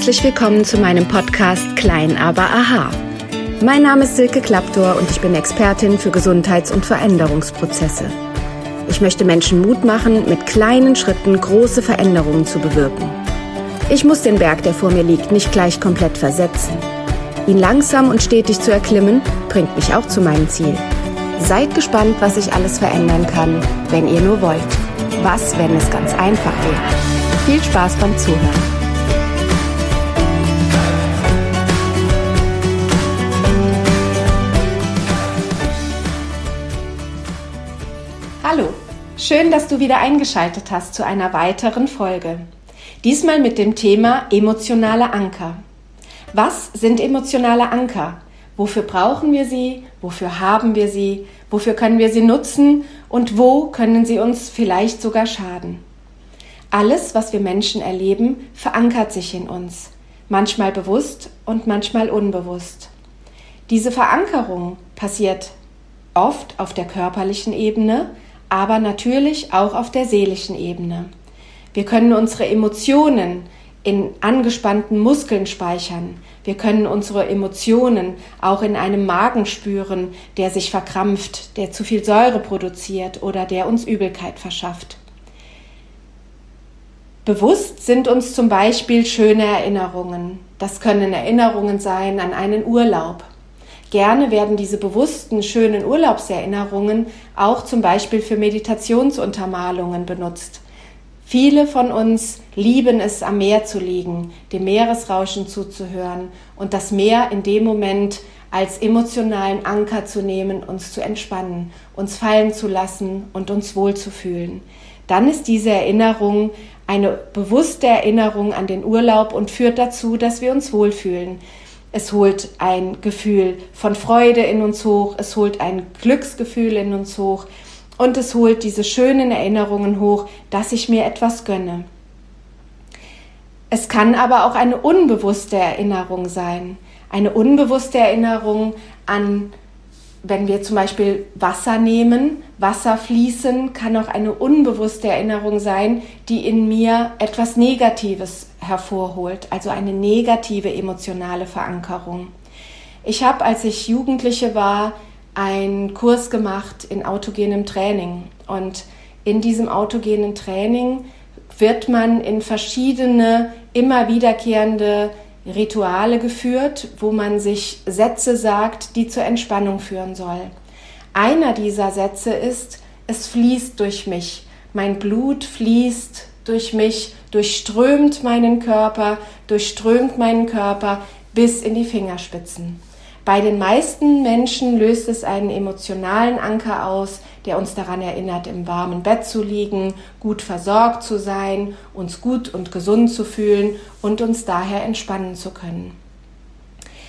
Herzlich willkommen zu meinem Podcast Klein aber Aha. Mein Name ist Silke Klaptor und ich bin Expertin für Gesundheits- und Veränderungsprozesse. Ich möchte Menschen Mut machen, mit kleinen Schritten große Veränderungen zu bewirken. Ich muss den Berg, der vor mir liegt, nicht gleich komplett versetzen. Ihn langsam und stetig zu erklimmen, bringt mich auch zu meinem Ziel. Seid gespannt, was ich alles verändern kann, wenn ihr nur wollt. Was, wenn es ganz einfach wäre? Viel Spaß beim Zuhören. Schön, dass du wieder eingeschaltet hast zu einer weiteren Folge. Diesmal mit dem Thema emotionale Anker. Was sind emotionale Anker? Wofür brauchen wir sie? Wofür haben wir sie? Wofür können wir sie nutzen? Und wo können sie uns vielleicht sogar schaden? Alles, was wir Menschen erleben, verankert sich in uns, manchmal bewusst und manchmal unbewusst. Diese Verankerung passiert oft auf der körperlichen Ebene, aber natürlich auch auf der seelischen Ebene. Wir können unsere Emotionen in angespannten Muskeln speichern. Wir können unsere Emotionen auch in einem Magen spüren, der sich verkrampft, der zu viel Säure produziert oder der uns Übelkeit verschafft. Bewusst sind uns zum Beispiel schöne Erinnerungen. Das können Erinnerungen sein an einen Urlaub, Gerne werden diese bewussten, schönen Urlaubserinnerungen auch zum Beispiel für Meditationsuntermalungen benutzt. Viele von uns lieben es, am Meer zu liegen, dem Meeresrauschen zuzuhören und das Meer in dem Moment als emotionalen Anker zu nehmen, uns zu entspannen, uns fallen zu lassen und uns wohlzufühlen. Dann ist diese Erinnerung eine bewusste Erinnerung an den Urlaub und führt dazu, dass wir uns wohlfühlen. Es holt ein Gefühl von Freude in uns hoch, es holt ein Glücksgefühl in uns hoch und es holt diese schönen Erinnerungen hoch, dass ich mir etwas gönne. Es kann aber auch eine unbewusste Erinnerung sein, eine unbewusste Erinnerung an wenn wir zum Beispiel Wasser nehmen, Wasser fließen, kann auch eine unbewusste Erinnerung sein, die in mir etwas Negatives hervorholt, also eine negative emotionale Verankerung. Ich habe, als ich Jugendliche war, einen Kurs gemacht in autogenem Training und in diesem autogenen Training wird man in verschiedene, immer wiederkehrende Rituale geführt, wo man sich Sätze sagt, die zur Entspannung führen soll. Einer dieser Sätze ist, es fließt durch mich, mein Blut fließt durch mich, durchströmt meinen Körper, durchströmt meinen Körper bis in die Fingerspitzen. Bei den meisten Menschen löst es einen emotionalen Anker aus, der uns daran erinnert, im warmen Bett zu liegen, gut versorgt zu sein, uns gut und gesund zu fühlen und uns daher entspannen zu können.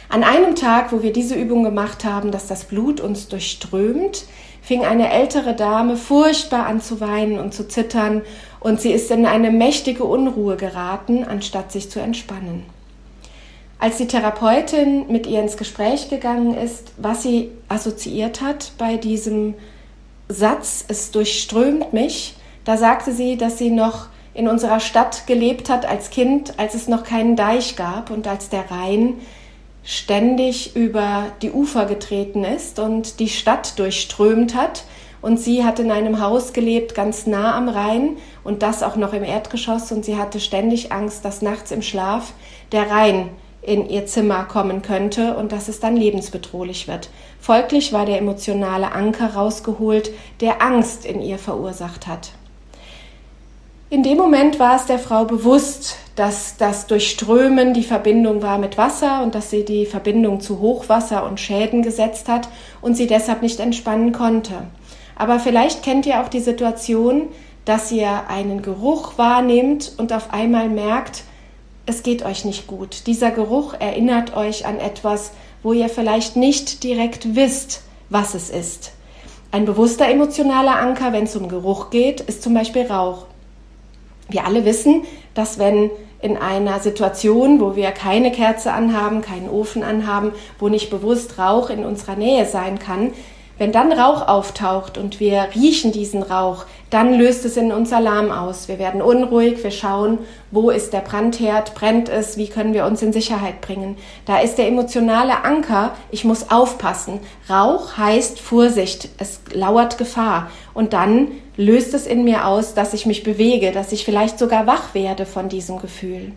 An einem Tag, wo wir diese Übung gemacht haben, dass das Blut uns durchströmt, fing eine ältere Dame furchtbar an zu weinen und zu zittern und sie ist in eine mächtige Unruhe geraten, anstatt sich zu entspannen. Als die Therapeutin mit ihr ins Gespräch gegangen ist, was sie assoziiert hat bei diesem Satz, es durchströmt mich, da sagte sie, dass sie noch in unserer Stadt gelebt hat als Kind, als es noch keinen Deich gab und als der Rhein ständig über die Ufer getreten ist und die Stadt durchströmt hat. Und sie hat in einem Haus gelebt, ganz nah am Rhein und das auch noch im Erdgeschoss. Und sie hatte ständig Angst, dass nachts im Schlaf der Rhein in ihr Zimmer kommen könnte und dass es dann lebensbedrohlich wird. Folglich war der emotionale Anker rausgeholt, der Angst in ihr verursacht hat. In dem Moment war es der Frau bewusst, dass das Durchströmen die Verbindung war mit Wasser und dass sie die Verbindung zu Hochwasser und Schäden gesetzt hat und sie deshalb nicht entspannen konnte. Aber vielleicht kennt ihr auch die Situation, dass ihr einen Geruch wahrnehmt und auf einmal merkt, es geht euch nicht gut. Dieser Geruch erinnert euch an etwas, wo ihr vielleicht nicht direkt wisst, was es ist. Ein bewusster emotionaler Anker, wenn es um Geruch geht, ist zum Beispiel Rauch. Wir alle wissen, dass wenn in einer Situation, wo wir keine Kerze anhaben, keinen Ofen anhaben, wo nicht bewusst Rauch in unserer Nähe sein kann, Wenn dann Rauch auftaucht und wir riechen diesen Rauch, dann löst es in uns Alarm aus. Wir werden unruhig, wir schauen, wo ist der Brandherd, brennt es, wie können wir uns in Sicherheit bringen. Da ist der emotionale Anker, ich muss aufpassen. Rauch heißt Vorsicht, es lauert Gefahr. Und dann löst es in mir aus, dass ich mich bewege, dass ich vielleicht sogar wach werde von diesem Gefühl.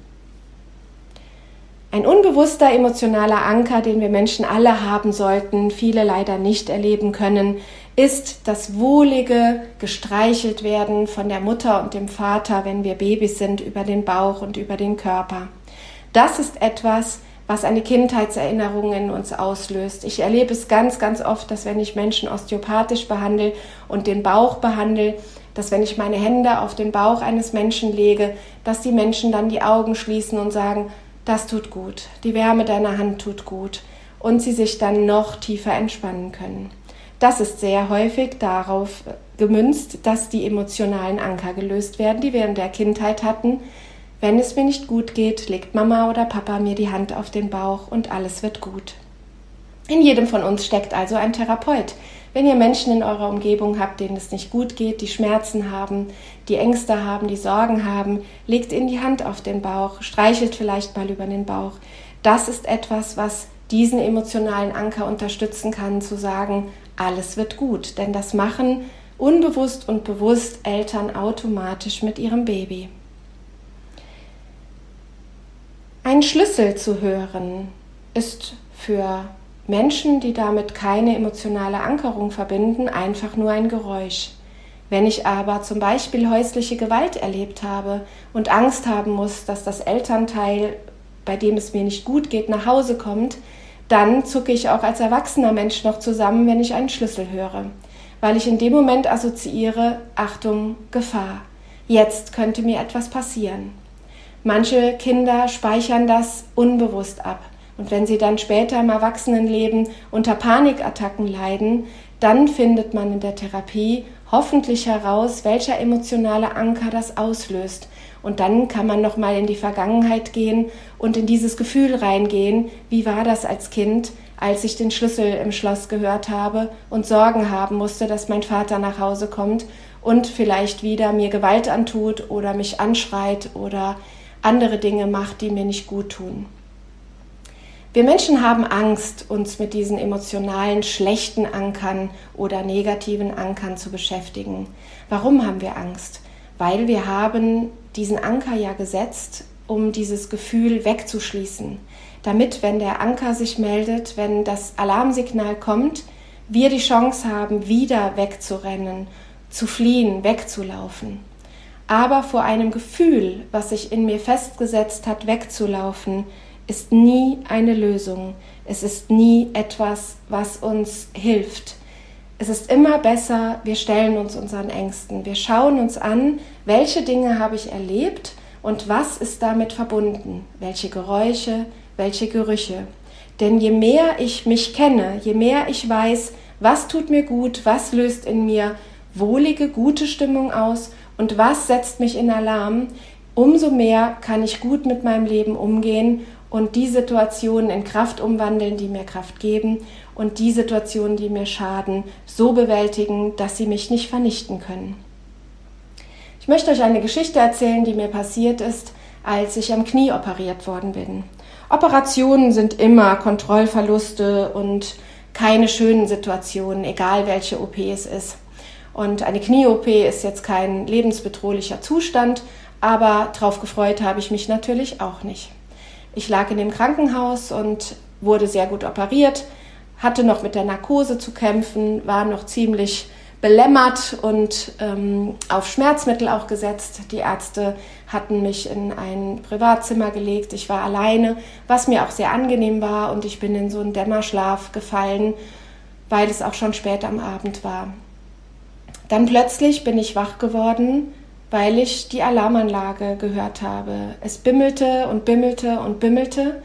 Ein unbewusster emotionaler Anker, den wir Menschen alle haben sollten, viele leider nicht erleben können, ist das wohlige gestreichelt werden von der Mutter und dem Vater, wenn wir Babys sind, über den Bauch und über den Körper. Das ist etwas, was eine Kindheitserinnerung in uns auslöst. Ich erlebe es ganz, ganz oft, dass wenn ich Menschen osteopathisch behandle und den Bauch behandle, dass wenn ich meine Hände auf den Bauch eines Menschen lege, dass die Menschen dann die Augen schließen und sagen, das tut gut, die Wärme deiner Hand tut gut und sie sich dann noch tiefer entspannen können. Das ist sehr häufig darauf gemünzt, dass die emotionalen Anker gelöst werden, die wir in der Kindheit hatten. Wenn es mir nicht gut geht, legt Mama oder Papa mir die Hand auf den Bauch und alles wird gut. In jedem von uns steckt also ein Therapeut, wenn ihr Menschen in eurer Umgebung habt, denen es nicht gut geht, die Schmerzen haben, die Ängste haben, die Sorgen haben, legt ihnen die Hand auf den Bauch, streichelt vielleicht mal über den Bauch. Das ist etwas, was diesen emotionalen Anker unterstützen kann, zu sagen, alles wird gut. Denn das machen unbewusst und bewusst Eltern automatisch mit ihrem Baby. Ein Schlüssel zu hören ist für Menschen, die damit keine emotionale Ankerung verbinden, einfach nur ein Geräusch. Wenn ich aber zum Beispiel häusliche Gewalt erlebt habe und Angst haben muss, dass das Elternteil, bei dem es mir nicht gut geht, nach Hause kommt, dann zucke ich auch als erwachsener Mensch noch zusammen, wenn ich einen Schlüssel höre, weil ich in dem Moment assoziiere, Achtung, Gefahr. Jetzt könnte mir etwas passieren. Manche Kinder speichern das unbewusst ab. Und wenn sie dann später im Erwachsenenleben unter Panikattacken leiden, dann findet man in der Therapie hoffentlich heraus, welcher emotionale Anker das auslöst. Und dann kann man noch mal in die Vergangenheit gehen und in dieses Gefühl reingehen, wie war das als Kind, als ich den Schlüssel im Schloss gehört habe und Sorgen haben musste, dass mein Vater nach Hause kommt und vielleicht wieder mir Gewalt antut oder mich anschreit oder andere Dinge macht, die mir nicht gut tun. Wir Menschen haben Angst, uns mit diesen emotionalen schlechten Ankern oder negativen Ankern zu beschäftigen. Warum haben wir Angst? Weil wir haben diesen Anker ja gesetzt, um dieses Gefühl wegzuschließen, damit, wenn der Anker sich meldet, wenn das Alarmsignal kommt, wir die Chance haben, wieder wegzurennen, zu fliehen, wegzulaufen. Aber vor einem Gefühl, was sich in mir festgesetzt hat, wegzulaufen, ist nie eine Lösung. Es ist nie etwas, was uns hilft. Es ist immer besser, wir stellen uns unseren Ängsten. Wir schauen uns an, welche Dinge habe ich erlebt und was ist damit verbunden. Welche Geräusche, welche Gerüche. Denn je mehr ich mich kenne, je mehr ich weiß, was tut mir gut, was löst in mir wohlige, gute Stimmung aus und was setzt mich in Alarm, umso mehr kann ich gut mit meinem Leben umgehen und die Situationen in Kraft umwandeln, die mir Kraft geben und die Situationen, die mir schaden, so bewältigen, dass sie mich nicht vernichten können. Ich möchte euch eine Geschichte erzählen, die mir passiert ist, als ich am Knie operiert worden bin. Operationen sind immer Kontrollverluste und keine schönen Situationen, egal welche OP es ist. Und eine Knie-OP ist jetzt kein lebensbedrohlicher Zustand, aber darauf gefreut habe ich mich natürlich auch nicht. Ich lag in dem Krankenhaus und wurde sehr gut operiert, hatte noch mit der Narkose zu kämpfen, war noch ziemlich belämmert und ähm, auf Schmerzmittel auch gesetzt. Die Ärzte hatten mich in ein Privatzimmer gelegt. Ich war alleine, was mir auch sehr angenehm war und ich bin in so einen Dämmerschlaf gefallen, weil es auch schon spät am Abend war. Dann plötzlich bin ich wach geworden weil ich die Alarmanlage gehört habe. Es bimmelte und bimmelte und bimmelte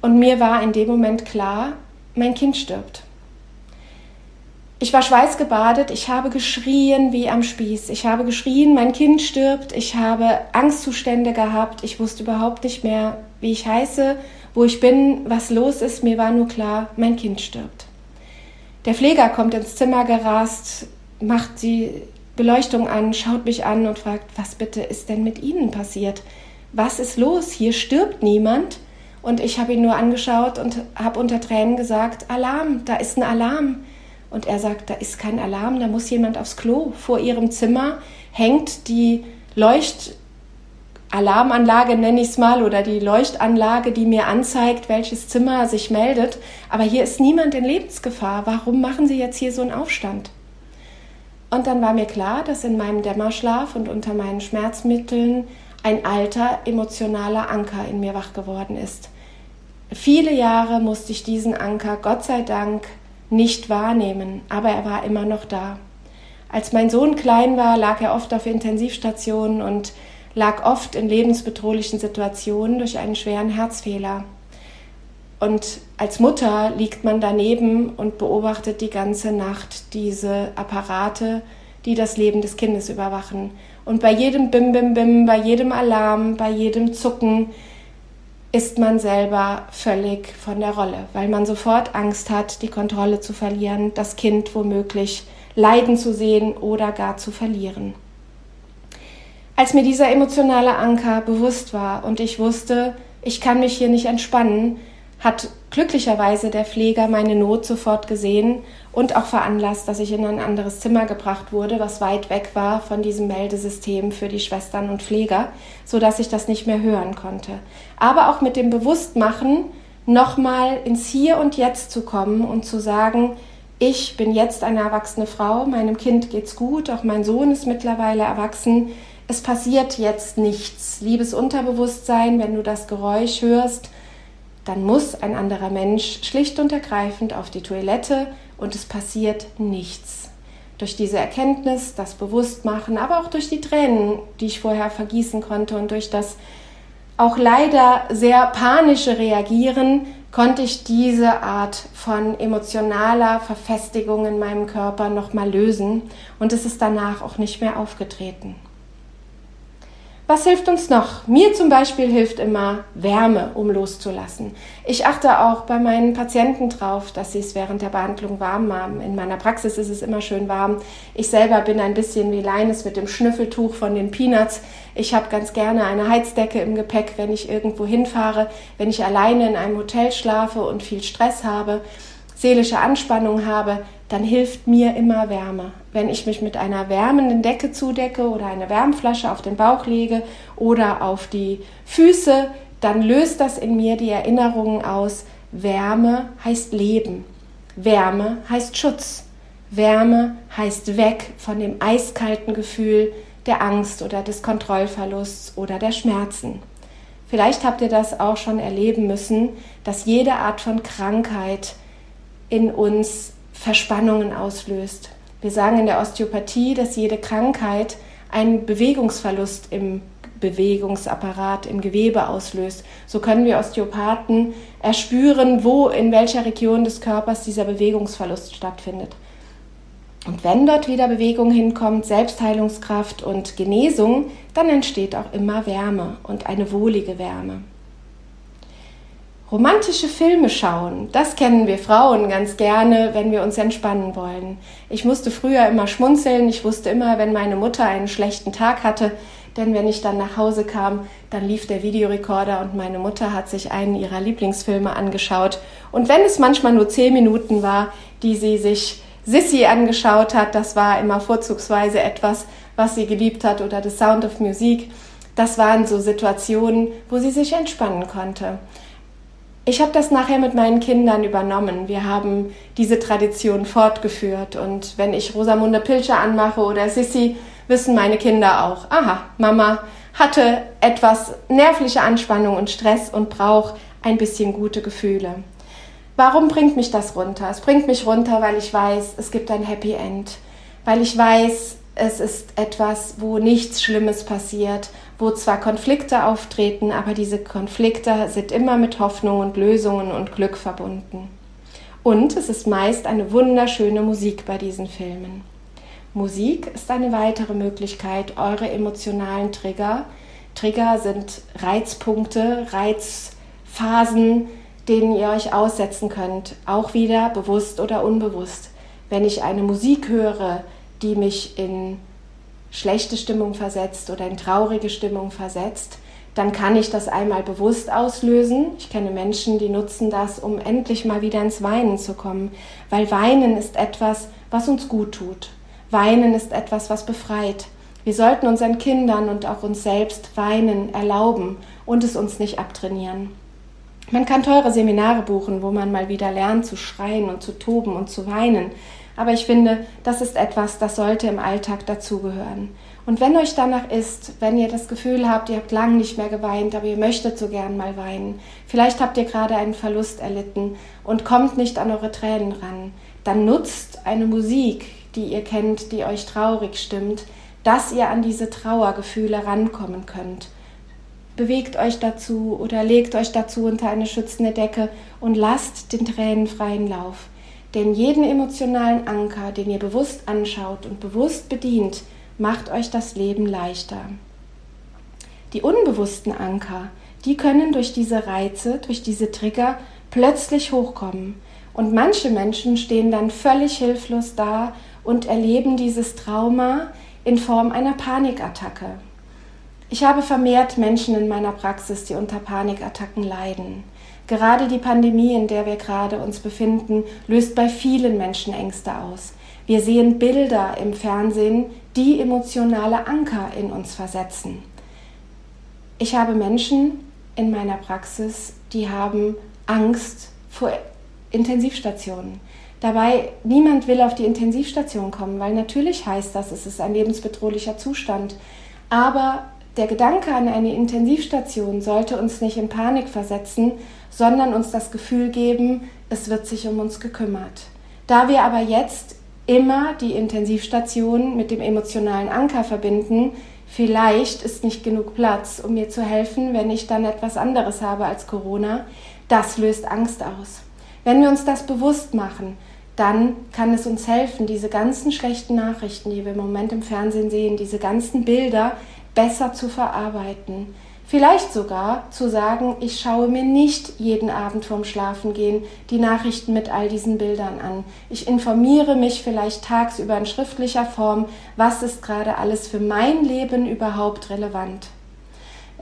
und mir war in dem Moment klar, mein Kind stirbt. Ich war schweißgebadet, ich habe geschrien wie am Spieß. Ich habe geschrien, mein Kind stirbt. Ich habe Angstzustände gehabt. Ich wusste überhaupt nicht mehr, wie ich heiße, wo ich bin, was los ist. Mir war nur klar, mein Kind stirbt. Der Pfleger kommt ins Zimmer gerast, macht die Beleuchtung an, schaut mich an und fragt, was bitte ist denn mit Ihnen passiert? Was ist los? Hier stirbt niemand. Und ich habe ihn nur angeschaut und habe unter Tränen gesagt, Alarm, da ist ein Alarm. Und er sagt, da ist kein Alarm, da muss jemand aufs Klo. Vor ihrem Zimmer hängt die Leuchtalarmanlage, nenne ich es mal, oder die Leuchtanlage, die mir anzeigt, welches Zimmer sich meldet. Aber hier ist niemand in Lebensgefahr. Warum machen Sie jetzt hier so einen Aufstand? Und dann war mir klar, dass in meinem Dämmerschlaf und unter meinen Schmerzmitteln ein alter emotionaler Anker in mir wach geworden ist. Viele Jahre musste ich diesen Anker, Gott sei Dank, nicht wahrnehmen, aber er war immer noch da. Als mein Sohn klein war, lag er oft auf Intensivstationen und lag oft in lebensbedrohlichen Situationen durch einen schweren Herzfehler. Und als Mutter liegt man daneben und beobachtet die ganze Nacht diese Apparate, die das Leben des Kindes überwachen. Und bei jedem Bim Bim Bim, bei jedem Alarm, bei jedem Zucken ist man selber völlig von der Rolle, weil man sofort Angst hat, die Kontrolle zu verlieren, das Kind womöglich leiden zu sehen oder gar zu verlieren. Als mir dieser emotionale Anker bewusst war und ich wusste, ich kann mich hier nicht entspannen, hat glücklicherweise der Pfleger meine Not sofort gesehen und auch veranlasst, dass ich in ein anderes Zimmer gebracht wurde, was weit weg war von diesem Meldesystem für die Schwestern und Pfleger, so dass ich das nicht mehr hören konnte. Aber auch mit dem Bewusstmachen, nochmal ins Hier und Jetzt zu kommen und zu sagen, ich bin jetzt eine erwachsene Frau, meinem Kind geht's gut, auch mein Sohn ist mittlerweile erwachsen. Es passiert jetzt nichts. Liebes Unterbewusstsein, wenn du das Geräusch hörst, dann muss ein anderer Mensch schlicht und ergreifend auf die Toilette und es passiert nichts. Durch diese Erkenntnis, das Bewusstmachen, aber auch durch die Tränen, die ich vorher vergießen konnte und durch das auch leider sehr panische Reagieren, konnte ich diese Art von emotionaler Verfestigung in meinem Körper nochmal lösen und es ist danach auch nicht mehr aufgetreten. Was hilft uns noch? Mir zum Beispiel hilft immer Wärme, um loszulassen. Ich achte auch bei meinen Patienten drauf, dass sie es während der Behandlung warm haben. In meiner Praxis ist es immer schön warm. Ich selber bin ein bisschen wie Leines mit dem Schnüffeltuch von den Peanuts. Ich habe ganz gerne eine Heizdecke im Gepäck, wenn ich irgendwo hinfahre, wenn ich alleine in einem Hotel schlafe und viel Stress habe, seelische Anspannung habe, dann hilft mir immer Wärme. Wenn ich mich mit einer wärmenden Decke zudecke oder eine Wärmflasche auf den Bauch lege oder auf die Füße, dann löst das in mir die Erinnerungen aus. Wärme heißt Leben. Wärme heißt Schutz. Wärme heißt weg von dem eiskalten Gefühl der Angst oder des Kontrollverlusts oder der Schmerzen. Vielleicht habt ihr das auch schon erleben müssen, dass jede Art von Krankheit in uns Verspannungen auslöst. Wir sagen in der Osteopathie, dass jede Krankheit einen Bewegungsverlust im Bewegungsapparat, im Gewebe auslöst. So können wir Osteopathen erspüren, wo, in welcher Region des Körpers dieser Bewegungsverlust stattfindet. Und wenn dort wieder Bewegung hinkommt, Selbstheilungskraft und Genesung, dann entsteht auch immer Wärme und eine wohlige Wärme. Romantische Filme schauen, das kennen wir Frauen ganz gerne, wenn wir uns entspannen wollen. Ich musste früher immer schmunzeln, ich wusste immer, wenn meine Mutter einen schlechten Tag hatte, denn wenn ich dann nach Hause kam, dann lief der Videorekorder und meine Mutter hat sich einen ihrer Lieblingsfilme angeschaut. Und wenn es manchmal nur zehn Minuten war, die sie sich Sissy angeschaut hat, das war immer vorzugsweise etwas, was sie geliebt hat oder The Sound of Music. Das waren so Situationen, wo sie sich entspannen konnte. Ich habe das nachher mit meinen Kindern übernommen. Wir haben diese Tradition fortgeführt. Und wenn ich Rosamunde Pilcher anmache oder Sissy, wissen meine Kinder auch, aha, Mama hatte etwas nervliche Anspannung und Stress und braucht ein bisschen gute Gefühle. Warum bringt mich das runter? Es bringt mich runter, weil ich weiß, es gibt ein Happy End. Weil ich weiß, es ist etwas, wo nichts Schlimmes passiert, wo zwar Konflikte auftreten, aber diese Konflikte sind immer mit Hoffnung und Lösungen und Glück verbunden. Und es ist meist eine wunderschöne Musik bei diesen Filmen. Musik ist eine weitere Möglichkeit, eure emotionalen Trigger. Trigger sind Reizpunkte, Reizphasen, denen ihr euch aussetzen könnt, auch wieder bewusst oder unbewusst. wenn ich eine Musik höre, die mich in schlechte Stimmung versetzt oder in traurige Stimmung versetzt, dann kann ich das einmal bewusst auslösen. Ich kenne Menschen, die nutzen das, um endlich mal wieder ins Weinen zu kommen, weil Weinen ist etwas, was uns gut tut. Weinen ist etwas, was befreit. Wir sollten unseren Kindern und auch uns selbst weinen erlauben und es uns nicht abtrainieren. Man kann teure Seminare buchen, wo man mal wieder lernt zu schreien und zu toben und zu weinen. Aber ich finde, das ist etwas, das sollte im Alltag dazugehören. Und wenn euch danach ist, wenn ihr das Gefühl habt, ihr habt lange nicht mehr geweint, aber ihr möchtet so gern mal weinen, vielleicht habt ihr gerade einen Verlust erlitten und kommt nicht an eure Tränen ran, dann nutzt eine Musik, die ihr kennt, die euch traurig stimmt, dass ihr an diese Trauergefühle rankommen könnt. Bewegt euch dazu oder legt euch dazu unter eine schützende Decke und lasst den Tränen freien Lauf. Denn jeden emotionalen Anker, den ihr bewusst anschaut und bewusst bedient, macht euch das Leben leichter. Die unbewussten Anker, die können durch diese Reize, durch diese Trigger plötzlich hochkommen. Und manche Menschen stehen dann völlig hilflos da und erleben dieses Trauma in Form einer Panikattacke. Ich habe vermehrt Menschen in meiner Praxis, die unter Panikattacken leiden. Gerade die Pandemie, in der wir gerade uns befinden, löst bei vielen Menschen Ängste aus. Wir sehen Bilder im Fernsehen, die emotionale Anker in uns versetzen. Ich habe Menschen in meiner Praxis, die haben Angst vor Intensivstationen. Dabei, niemand will auf die Intensivstation kommen, weil natürlich heißt das, es ist ein lebensbedrohlicher Zustand. Aber der Gedanke an eine Intensivstation sollte uns nicht in Panik versetzen, sondern uns das Gefühl geben, es wird sich um uns gekümmert. Da wir aber jetzt immer die Intensivstation mit dem emotionalen Anker verbinden, vielleicht ist nicht genug Platz, um mir zu helfen, wenn ich dann etwas anderes habe als Corona, das löst Angst aus. Wenn wir uns das bewusst machen, dann kann es uns helfen, diese ganzen schlechten Nachrichten, die wir im Moment im Fernsehen sehen, diese ganzen Bilder besser zu verarbeiten. Vielleicht sogar zu sagen, ich schaue mir nicht jeden Abend vorm Schlafengehen die Nachrichten mit all diesen Bildern an. Ich informiere mich vielleicht tagsüber in schriftlicher Form, was ist gerade alles für mein Leben überhaupt relevant.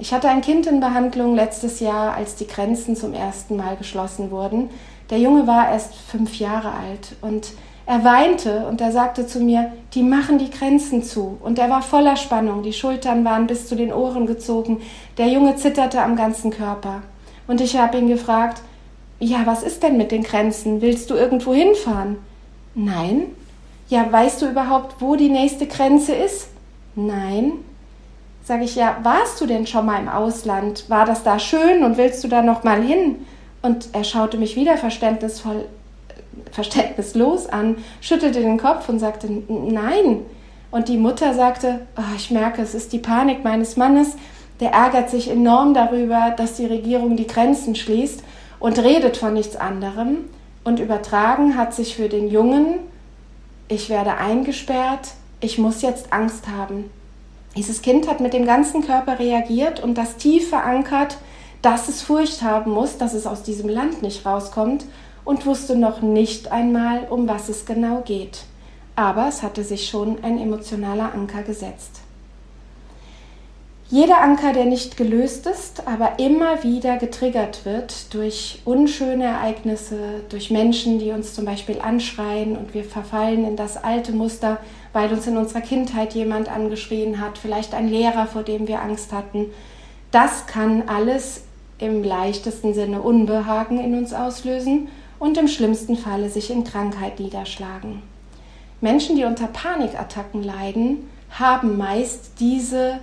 Ich hatte ein Kind in Behandlung letztes Jahr, als die Grenzen zum ersten Mal geschlossen wurden. Der Junge war erst fünf Jahre alt und er weinte und er sagte zu mir, die machen die Grenzen zu. Und er war voller Spannung, die Schultern waren bis zu den Ohren gezogen, der Junge zitterte am ganzen Körper. Und ich habe ihn gefragt, ja, was ist denn mit den Grenzen? Willst du irgendwo hinfahren? Nein. Ja, weißt du überhaupt, wo die nächste Grenze ist? Nein. Sag ich, ja, warst du denn schon mal im Ausland? War das da schön und willst du da noch mal hin? Und er schaute mich wieder verständnisvoll verständnislos an, schüttelte den Kopf und sagte Nein. Und die Mutter sagte, oh, ich merke, es ist die Panik meines Mannes, der ärgert sich enorm darüber, dass die Regierung die Grenzen schließt und redet von nichts anderem. Und übertragen hat sich für den Jungen, ich werde eingesperrt, ich muss jetzt Angst haben. Dieses Kind hat mit dem ganzen Körper reagiert und das tief verankert, dass es Furcht haben muss, dass es aus diesem Land nicht rauskommt und wusste noch nicht einmal, um was es genau geht. Aber es hatte sich schon ein emotionaler Anker gesetzt. Jeder Anker, der nicht gelöst ist, aber immer wieder getriggert wird durch unschöne Ereignisse, durch Menschen, die uns zum Beispiel anschreien und wir verfallen in das alte Muster, weil uns in unserer Kindheit jemand angeschrien hat, vielleicht ein Lehrer, vor dem wir Angst hatten, das kann alles im leichtesten Sinne Unbehagen in uns auslösen und im schlimmsten Falle sich in Krankheit niederschlagen. Menschen, die unter Panikattacken leiden, haben meist diese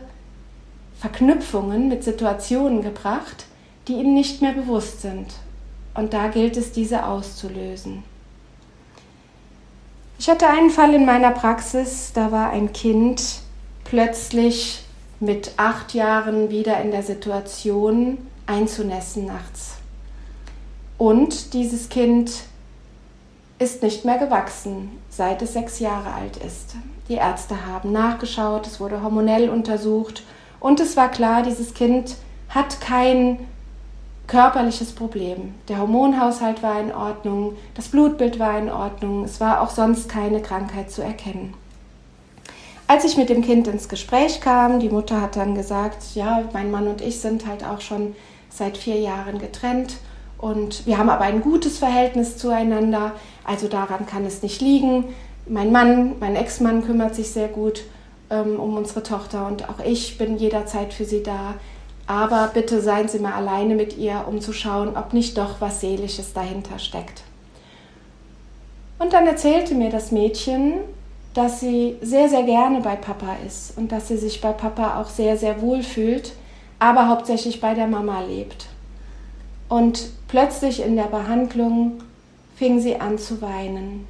Verknüpfungen mit Situationen gebracht, die ihnen nicht mehr bewusst sind. Und da gilt es, diese auszulösen. Ich hatte einen Fall in meiner Praxis, da war ein Kind plötzlich mit acht Jahren wieder in der Situation, einzunässen nachts. Und dieses Kind ist nicht mehr gewachsen, seit es sechs Jahre alt ist. Die Ärzte haben nachgeschaut, es wurde hormonell untersucht und es war klar, dieses Kind hat kein körperliches Problem. Der Hormonhaushalt war in Ordnung, das Blutbild war in Ordnung, es war auch sonst keine Krankheit zu erkennen. Als ich mit dem Kind ins Gespräch kam, die Mutter hat dann gesagt, ja, mein Mann und ich sind halt auch schon seit vier Jahren getrennt und wir haben aber ein gutes Verhältnis zueinander, also daran kann es nicht liegen. Mein Mann, mein Ex-Mann kümmert sich sehr gut ähm, um unsere Tochter und auch ich bin jederzeit für sie da. Aber bitte seien Sie mal alleine mit ihr, um zu schauen, ob nicht doch was Seelisches dahinter steckt. Und dann erzählte mir das Mädchen, dass sie sehr, sehr gerne bei Papa ist und dass sie sich bei Papa auch sehr, sehr wohl fühlt, aber hauptsächlich bei der Mama lebt. Und plötzlich in der Behandlung fing sie an zu weinen.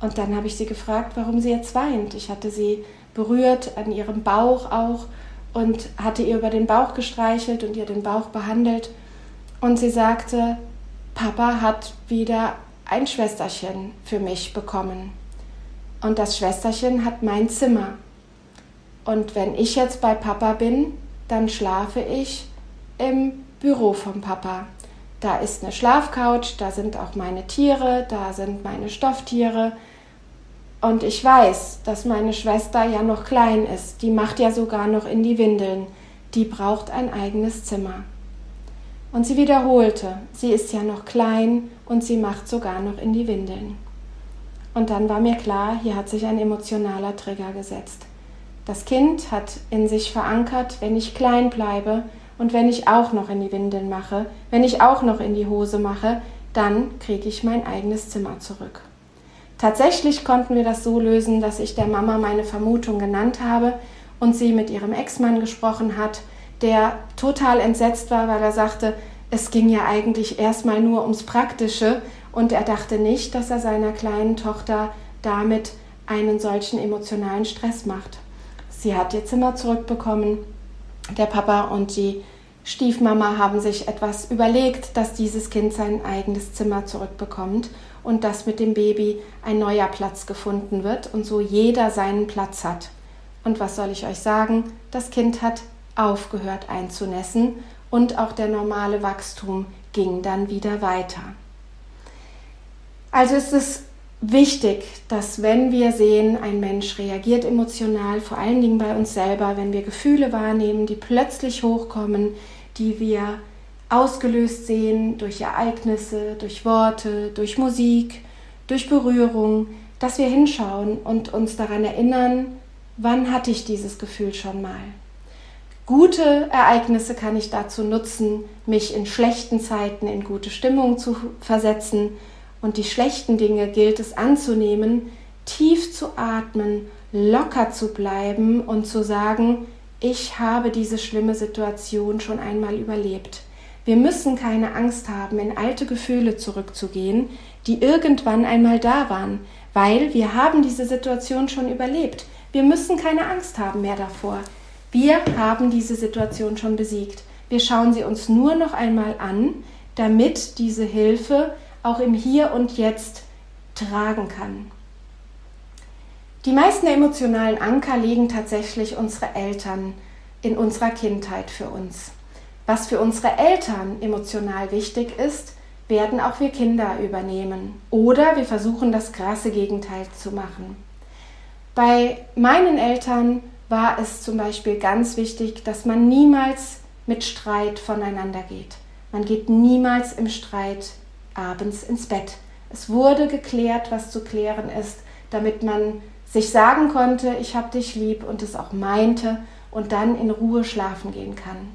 Und dann habe ich sie gefragt, warum sie jetzt weint. Ich hatte sie berührt an ihrem Bauch auch und hatte ihr über den Bauch gestreichelt und ihr den Bauch behandelt. Und sie sagte, Papa hat wieder ein Schwesterchen für mich bekommen. Und das Schwesterchen hat mein Zimmer. Und wenn ich jetzt bei Papa bin, dann schlafe ich im Büro vom Papa. Da ist eine Schlafcouch, da sind auch meine Tiere, da sind meine Stofftiere, und ich weiß, dass meine Schwester ja noch klein ist, die macht ja sogar noch in die Windeln, die braucht ein eigenes Zimmer. Und sie wiederholte, sie ist ja noch klein und sie macht sogar noch in die Windeln. Und dann war mir klar, hier hat sich ein emotionaler Trigger gesetzt. Das Kind hat in sich verankert, wenn ich klein bleibe und wenn ich auch noch in die Windeln mache, wenn ich auch noch in die Hose mache, dann kriege ich mein eigenes Zimmer zurück. Tatsächlich konnten wir das so lösen, dass ich der Mama meine Vermutung genannt habe und sie mit ihrem Ex-Mann gesprochen hat, der total entsetzt war, weil er sagte, es ging ja eigentlich erstmal nur ums Praktische und er dachte nicht, dass er seiner kleinen Tochter damit einen solchen emotionalen Stress macht. Sie hat ihr Zimmer zurückbekommen. Der Papa und die Stiefmama haben sich etwas überlegt, dass dieses Kind sein eigenes Zimmer zurückbekommt und dass mit dem Baby ein neuer Platz gefunden wird und so jeder seinen Platz hat. Und was soll ich euch sagen? Das Kind hat aufgehört einzunässen und auch der normale Wachstum ging dann wieder weiter. Also ist es wichtig, dass wenn wir sehen, ein Mensch reagiert emotional, vor allen Dingen bei uns selber, wenn wir Gefühle wahrnehmen, die plötzlich hochkommen, die wir ausgelöst sehen durch Ereignisse, durch Worte, durch Musik, durch Berührung, dass wir hinschauen und uns daran erinnern, wann hatte ich dieses Gefühl schon mal. Gute Ereignisse kann ich dazu nutzen, mich in schlechten Zeiten in gute Stimmung zu versetzen und die schlechten Dinge gilt es anzunehmen, tief zu atmen, locker zu bleiben und zu sagen, ich habe diese schlimme Situation schon einmal überlebt. Wir müssen keine Angst haben, in alte Gefühle zurückzugehen, die irgendwann einmal da waren, weil wir haben diese Situation schon überlebt. Wir müssen keine Angst haben mehr davor. Wir haben diese Situation schon besiegt. Wir schauen sie uns nur noch einmal an, damit diese Hilfe auch im Hier und Jetzt tragen kann. Die meisten emotionalen Anker legen tatsächlich unsere Eltern in unserer Kindheit für uns. Was für unsere Eltern emotional wichtig ist, werden auch wir Kinder übernehmen. Oder wir versuchen das krasse Gegenteil zu machen. Bei meinen Eltern war es zum Beispiel ganz wichtig, dass man niemals mit Streit voneinander geht. Man geht niemals im Streit abends ins Bett. Es wurde geklärt, was zu klären ist, damit man sich sagen konnte, ich habe dich lieb und es auch meinte und dann in Ruhe schlafen gehen kann.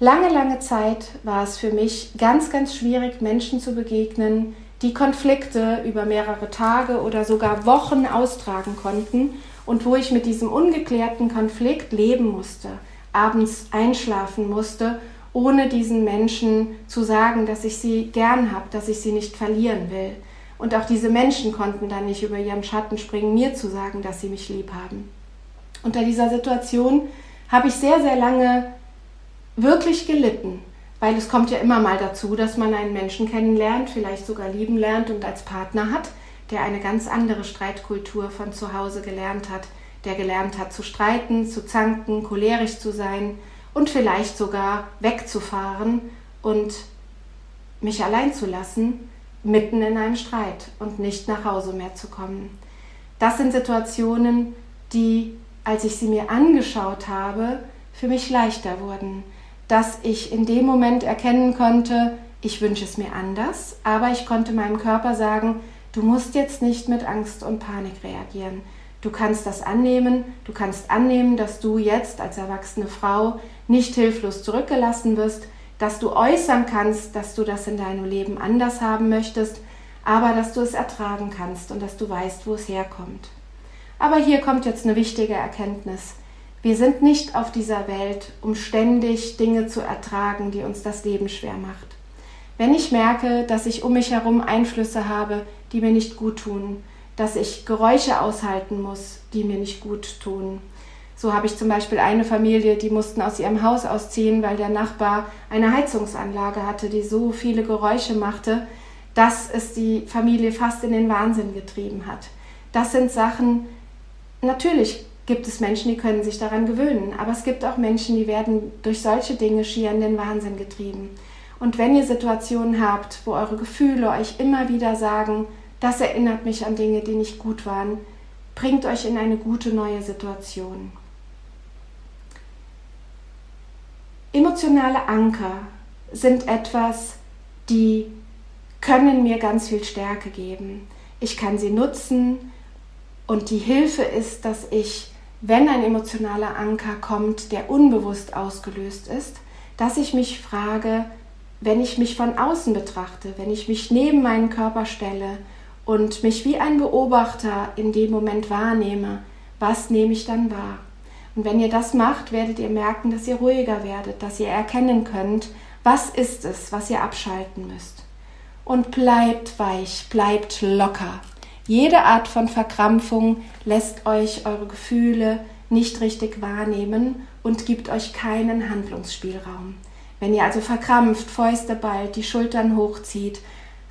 Lange, lange Zeit war es für mich ganz, ganz schwierig, Menschen zu begegnen, die Konflikte über mehrere Tage oder sogar Wochen austragen konnten und wo ich mit diesem ungeklärten Konflikt leben musste, abends einschlafen musste, ohne diesen Menschen zu sagen, dass ich sie gern habe, dass ich sie nicht verlieren will. Und auch diese Menschen konnten dann nicht über ihren Schatten springen, mir zu sagen, dass sie mich lieb haben. Unter dieser Situation habe ich sehr, sehr lange wirklich gelitten, weil es kommt ja immer mal dazu, dass man einen Menschen kennenlernt, vielleicht sogar lieben lernt und als Partner hat, der eine ganz andere Streitkultur von zu Hause gelernt hat, der gelernt hat zu streiten, zu zanken, cholerisch zu sein und vielleicht sogar wegzufahren und mich allein zu lassen, mitten in einem Streit und nicht nach Hause mehr zu kommen. Das sind Situationen, die, als ich sie mir angeschaut habe, für mich leichter wurden, dass ich in dem Moment erkennen konnte, ich wünsche es mir anders, aber ich konnte meinem Körper sagen, du musst jetzt nicht mit Angst und Panik reagieren. Du kannst das annehmen, du kannst annehmen, dass du jetzt als erwachsene Frau nicht hilflos zurückgelassen wirst, dass du äußern kannst, dass du das in deinem Leben anders haben möchtest, aber dass du es ertragen kannst und dass du weißt, wo es herkommt. Aber hier kommt jetzt eine wichtige Erkenntnis. Wir sind nicht auf dieser Welt, um ständig Dinge zu ertragen, die uns das Leben schwer macht. Wenn ich merke, dass ich um mich herum Einflüsse habe, die mir nicht gut tun, dass ich Geräusche aushalten muss, die mir nicht gut tun. So habe ich zum Beispiel eine Familie, die mussten aus ihrem Haus ausziehen, weil der Nachbar eine Heizungsanlage hatte, die so viele Geräusche machte, dass es die Familie fast in den Wahnsinn getrieben hat. Das sind Sachen, natürlich gibt es Menschen, die können sich daran gewöhnen, aber es gibt auch Menschen, die werden durch solche Dinge schier in den Wahnsinn getrieben. Und wenn ihr Situationen habt, wo eure Gefühle euch immer wieder sagen, das erinnert mich an Dinge, die nicht gut waren, bringt euch in eine gute neue Situation. Emotionale Anker sind etwas, die können mir ganz viel Stärke geben. Ich kann sie nutzen und die Hilfe ist, dass ich, wenn ein emotionaler Anker kommt, der unbewusst ausgelöst ist, dass ich mich frage, wenn ich mich von außen betrachte, wenn ich mich neben meinen Körper stelle und mich wie ein Beobachter in dem Moment wahrnehme, was nehme ich dann wahr? Und wenn ihr das macht, werdet ihr merken, dass ihr ruhiger werdet, dass ihr erkennen könnt, was ist es, was ihr abschalten müsst. Und bleibt weich, bleibt locker. Jede Art von Verkrampfung lässt euch eure Gefühle nicht richtig wahrnehmen und gibt euch keinen Handlungsspielraum. Wenn ihr also verkrampft, Fäuste ballt, die Schultern hochzieht,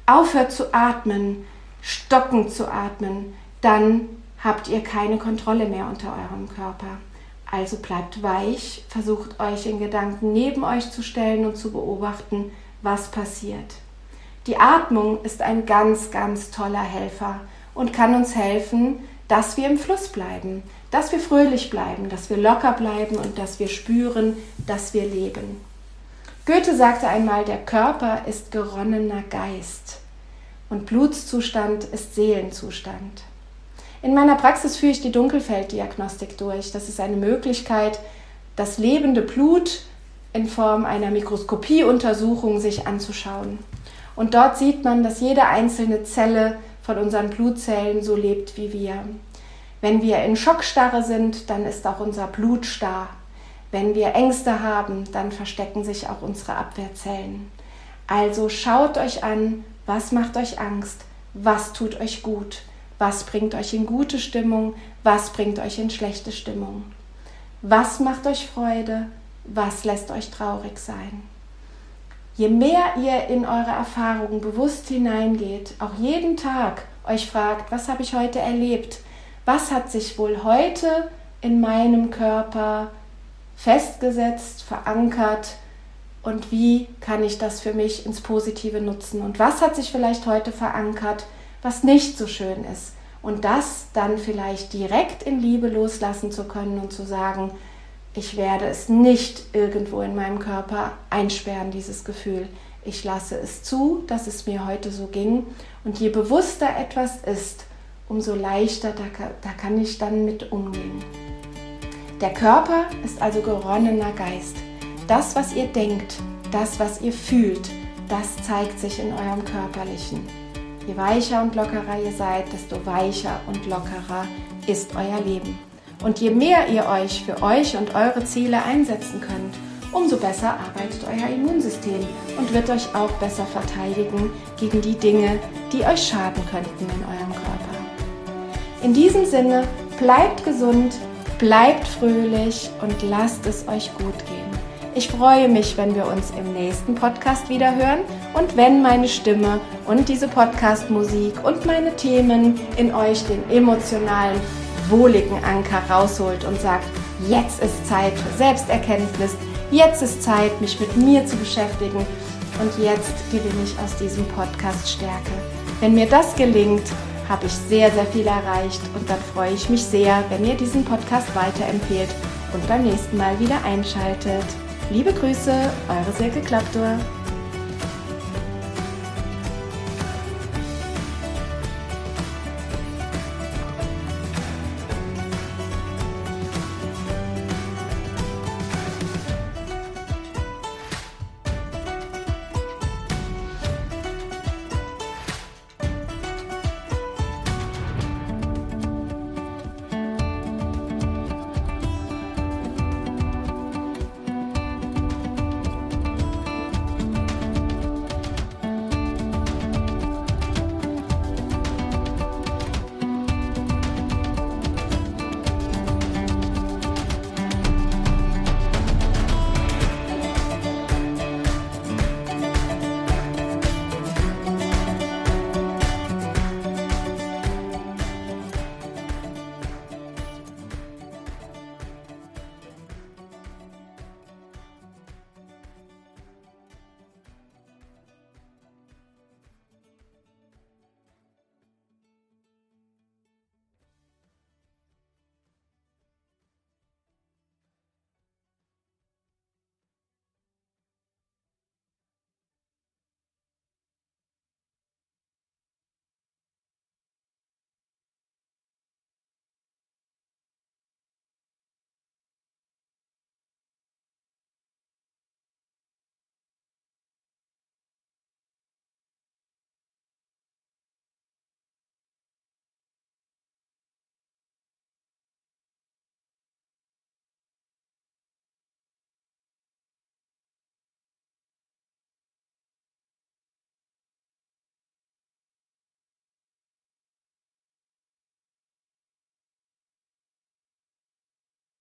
aufhört zu atmen, stockend zu atmen, dann habt ihr keine Kontrolle mehr unter eurem Körper. Also bleibt weich, versucht euch in Gedanken neben euch zu stellen und zu beobachten, was passiert. Die Atmung ist ein ganz, ganz toller Helfer und kann uns helfen, dass wir im Fluss bleiben, dass wir fröhlich bleiben, dass wir locker bleiben und dass wir spüren, dass wir leben. Goethe sagte einmal, der Körper ist geronnener Geist und Blutszustand ist Seelenzustand. In meiner Praxis führe ich die Dunkelfelddiagnostik durch. Das ist eine Möglichkeit, das lebende Blut in Form einer Mikroskopieuntersuchung sich anzuschauen. Und dort sieht man, dass jede einzelne Zelle von unseren Blutzellen so lebt wie wir. Wenn wir in Schockstarre sind, dann ist auch unser Blut starr. Wenn wir Ängste haben, dann verstecken sich auch unsere Abwehrzellen. Also schaut euch an, was macht euch Angst, was tut euch gut, was bringt euch in gute Stimmung, was bringt euch in schlechte Stimmung. Was macht euch Freude, was lässt euch traurig sein. Je mehr ihr in eure Erfahrungen bewusst hineingeht, auch jeden Tag euch fragt, was habe ich heute erlebt, was hat sich wohl heute in meinem Körper festgesetzt, verankert und wie kann ich das für mich ins Positive nutzen und was hat sich vielleicht heute verankert, was nicht so schön ist und das dann vielleicht direkt in Liebe loslassen zu können und zu sagen, ich werde es nicht irgendwo in meinem Körper einsperren, dieses Gefühl. Ich lasse es zu, dass es mir heute so ging. Und je bewusster etwas ist, umso leichter, da, da kann ich dann mit umgehen. Der Körper ist also geronnener Geist. Das, was ihr denkt, das, was ihr fühlt, das zeigt sich in eurem Körperlichen. Je weicher und lockerer ihr seid, desto weicher und lockerer ist euer Leben. Und je mehr ihr euch für euch und eure Ziele einsetzen könnt, umso besser arbeitet euer Immunsystem und wird euch auch besser verteidigen gegen die Dinge, die euch schaden könnten in eurem Körper. In diesem Sinne, bleibt gesund, Bleibt fröhlich und lasst es euch gut gehen. Ich freue mich, wenn wir uns im nächsten Podcast wieder hören und wenn meine Stimme und diese Podcast-Musik und meine Themen in euch den emotionalen, wohligen Anker rausholt und sagt, jetzt ist Zeit für Selbsterkenntnis, jetzt ist Zeit, mich mit mir zu beschäftigen und jetzt gewinne ich aus diesem Podcast Stärke. Wenn mir das gelingt, habe ich sehr, sehr viel erreicht und dann freue ich mich sehr, wenn ihr diesen Podcast weiterempfehlt und beim nächsten Mal wieder einschaltet. Liebe Grüße, eure Silke Klaptor.